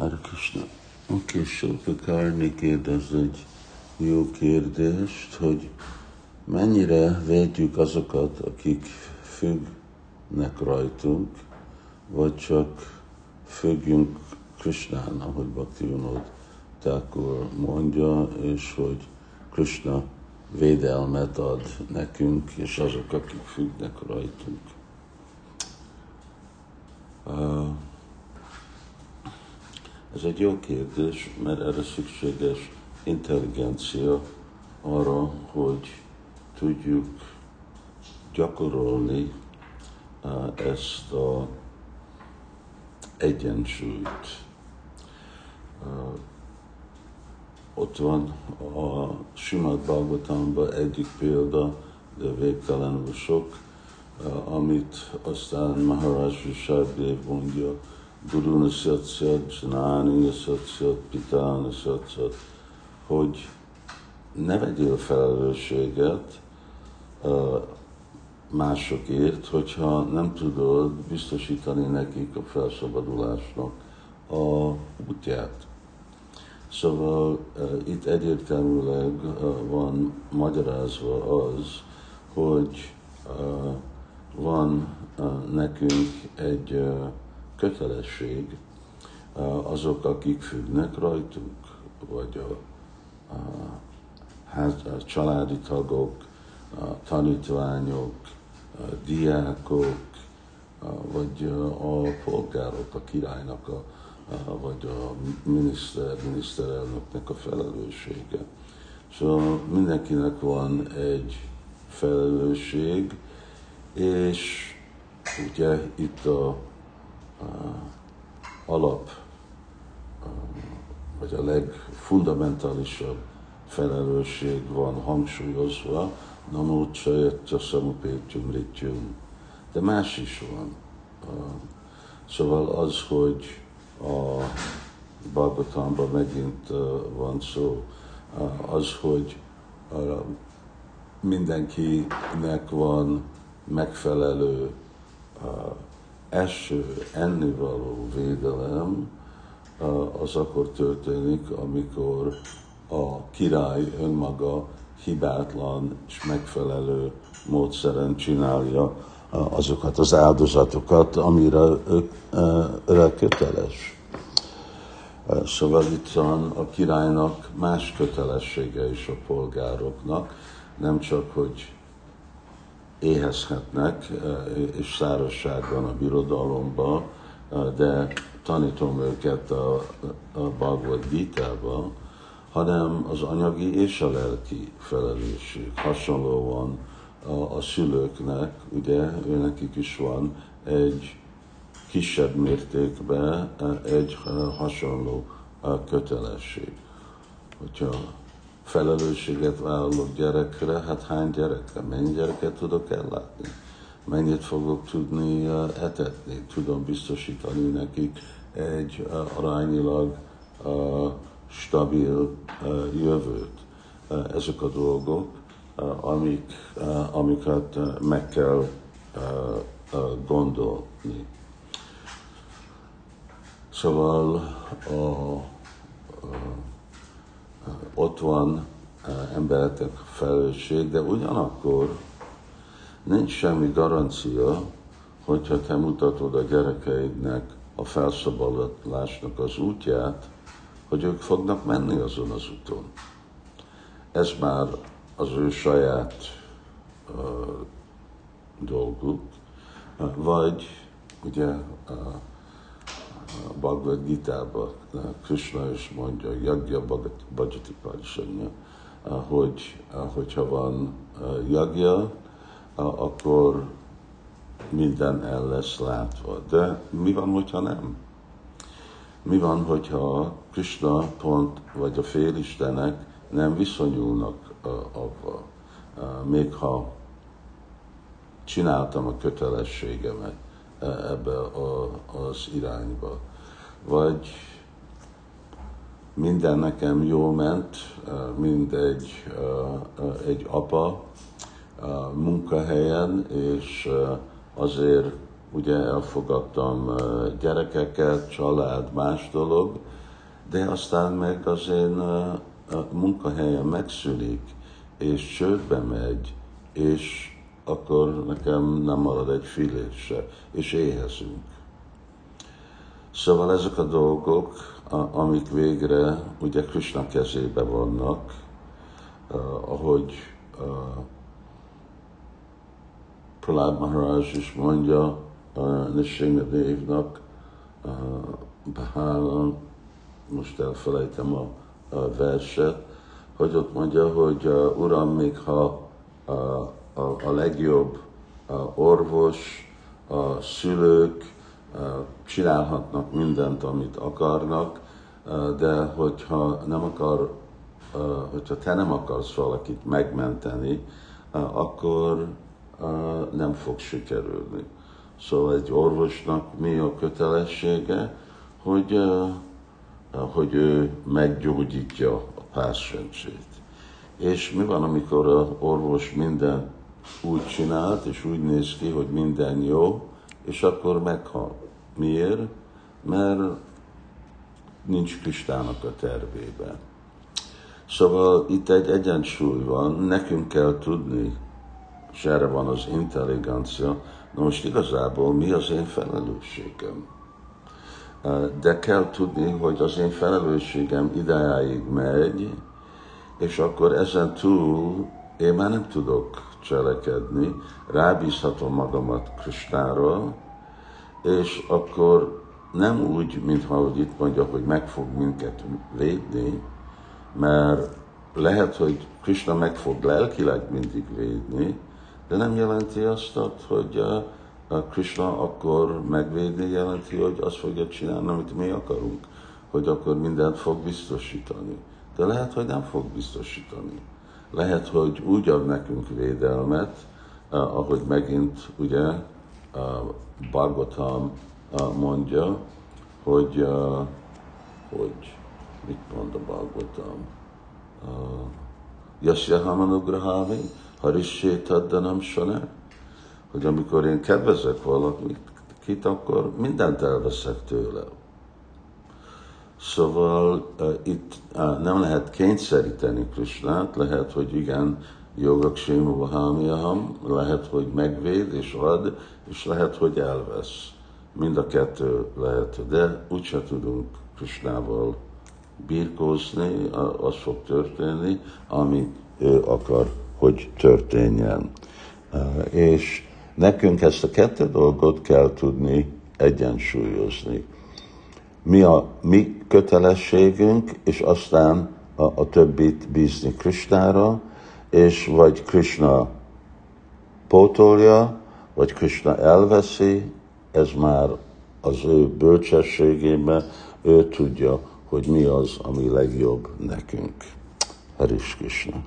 Hare Krishna. Oké, okay, Sokakárni kérdez egy jó kérdést, hogy mennyire védjük azokat, akik függnek rajtunk, vagy csak függjünk Krishnán, ahogy Bhakti Vinod Thakur mondja, és hogy Krishna védelmet ad nekünk, és azok, akik függnek rajtunk. Uh, ez egy jó kérdés, mert erre szükséges intelligencia arra, hogy tudjuk gyakorolni ezt a egyensúlyt. Ott van a Simad Bhagavatamban egyik példa, de végtelenül sok, amit aztán Maharaj Vishadév mondja, Guru Nasatsat, Janani Nasatsat, Pita Nasatsat, hogy ne vegyél felelősséget másokért, hogyha nem tudod biztosítani nekik a felszabadulásnak a útját. Szóval itt egyértelműleg van magyarázva az, hogy van nekünk egy kötelesség azok, akik függnek rajtunk, vagy a, a, ház, a családi tagok, a tanítványok, a diákok, vagy a polgárok, a királynak, a, a, vagy a miniszter, miniszterelnöknek a felelőssége. Szóval mindenkinek van egy felelősség, és ugye itt a alap, vagy a legfundamentálisabb felelősség van hangsúlyozva, Namo Csajatja Samupétyum Rityum. De más is van. Szóval az, hogy a Bhagavatamban megint van szó, az, hogy mindenkinek van megfelelő első ennivaló védelem az akkor történik, amikor a király önmaga hibátlan és megfelelő módszeren csinálja azokat az áldozatokat, amire őre köteles. Szóval itt van a királynak más kötelessége is a polgároknak, nem csak, hogy éhezhetnek, eh, és szárazságban a birodalomba, eh, de tanítom őket a, a Bhagavad Gita-ba, hanem az anyagi és a lelki felelősség. Hasonlóan a, a szülőknek, ugye őnekik is van egy kisebb mértékben eh, egy hasonló kötelesség. Hogyha felelősséget vállalok gyerekre, hát hány gyerekre, mennyi gyereket tudok ellátni? Mennyit fogok tudni etetni? Tudom biztosítani nekik egy arányilag stabil jövőt. Ezek a dolgok, amik, amiket meg kell gondolni. Szóval a, van eh, embereknek felelősség, de ugyanakkor nincs semmi garancia, hogyha te mutatod a gyerekeidnek a felszabadulásnak az útját, hogy ők fognak menni azon az úton. Ez már az ő saját uh, dolguk, vagy ugye uh, Bhagavad Gita-ba Krishna is mondja, Yagya Bhajati Parishanya, hogy hogyha van jagja, akkor minden el lesz látva. De mi van, hogyha nem? Mi van, hogyha Krishna pont, vagy a félistenek nem viszonyulnak avva, még ha csináltam a kötelességemet ebbe a, az irányba. Vagy minden nekem jól ment, mint egy, egy apa munkahelyen, és azért ugye elfogadtam gyerekeket, család, más dolog, de aztán meg az én munkahelyem megszűnik, és csődbe megy, és akkor nekem nem marad egy filét se, és éhezünk. Szóval ezek a dolgok, amik végre ugye Krishna kezébe vannak, ahogy Prahlad Maharaj is mondja uh, Dévnak, uh, most elfelejtem a, a verset, hogy ott mondja, hogy uh, Uram, még ha uh, a, a legjobb uh, orvos, a szülők uh, csinálhatnak mindent, amit akarnak, de hogyha nem akar, hogyha te nem akarsz valakit megmenteni, akkor nem fog sikerülni. Szóval egy orvosnak mi a kötelessége, hogy, hogy ő meggyógyítja a páciensét. És mi van, amikor az orvos minden úgy csinált, és úgy néz ki, hogy minden jó, és akkor meghal. Miért? Mert nincs Kristának a tervében. Szóval itt egy egyensúly van, nekünk kell tudni, és erre van az intelligencia. Na most igazából mi az én felelősségem? De kell tudni, hogy az én felelősségem ideáig megy, és akkor ezen túl én már nem tudok cselekedni, rábízhatom magamat Kristára, és akkor nem úgy, mintha hogy itt mondja, hogy meg fog minket védni, mert lehet, hogy Krishna meg fog lelkileg mindig védni, de nem jelenti azt, hogy a Krishna akkor megvédni, jelenti, hogy azt fogja csinálni, amit mi akarunk, hogy akkor mindent fog biztosítani. De lehet, hogy nem fog biztosítani. Lehet, hogy úgy ad nekünk védelmet, ahogy megint ugye Bhagavatam mondja, hogy, hogy mit mond a Bhagavatam? Yasya Hamanugrahami, Harissé Taddanam Sane, hogy amikor én kedvezek valakit, akkor mindent elveszek tőle. Szóval uh, itt uh, nem lehet kényszeríteni Krisnát, lehet, hogy igen, jogak séma vahámiaham, lehet, hogy megvéd és ad, és lehet, hogy elvesz. Mind a kettő lehet, de úgyse tudunk Krisnával birkózni, az fog történni, ami ő akar hogy történjen. És nekünk ezt a kettő dolgot kell tudni egyensúlyozni. Mi a mi kötelességünk, és aztán a, a többit bízni Krisnára, és vagy Krishna pótolja, vagy Krishna elveszi, ez már az ő bölcsességében, ő tudja, hogy mi az, ami legjobb nekünk. Haris Krishna.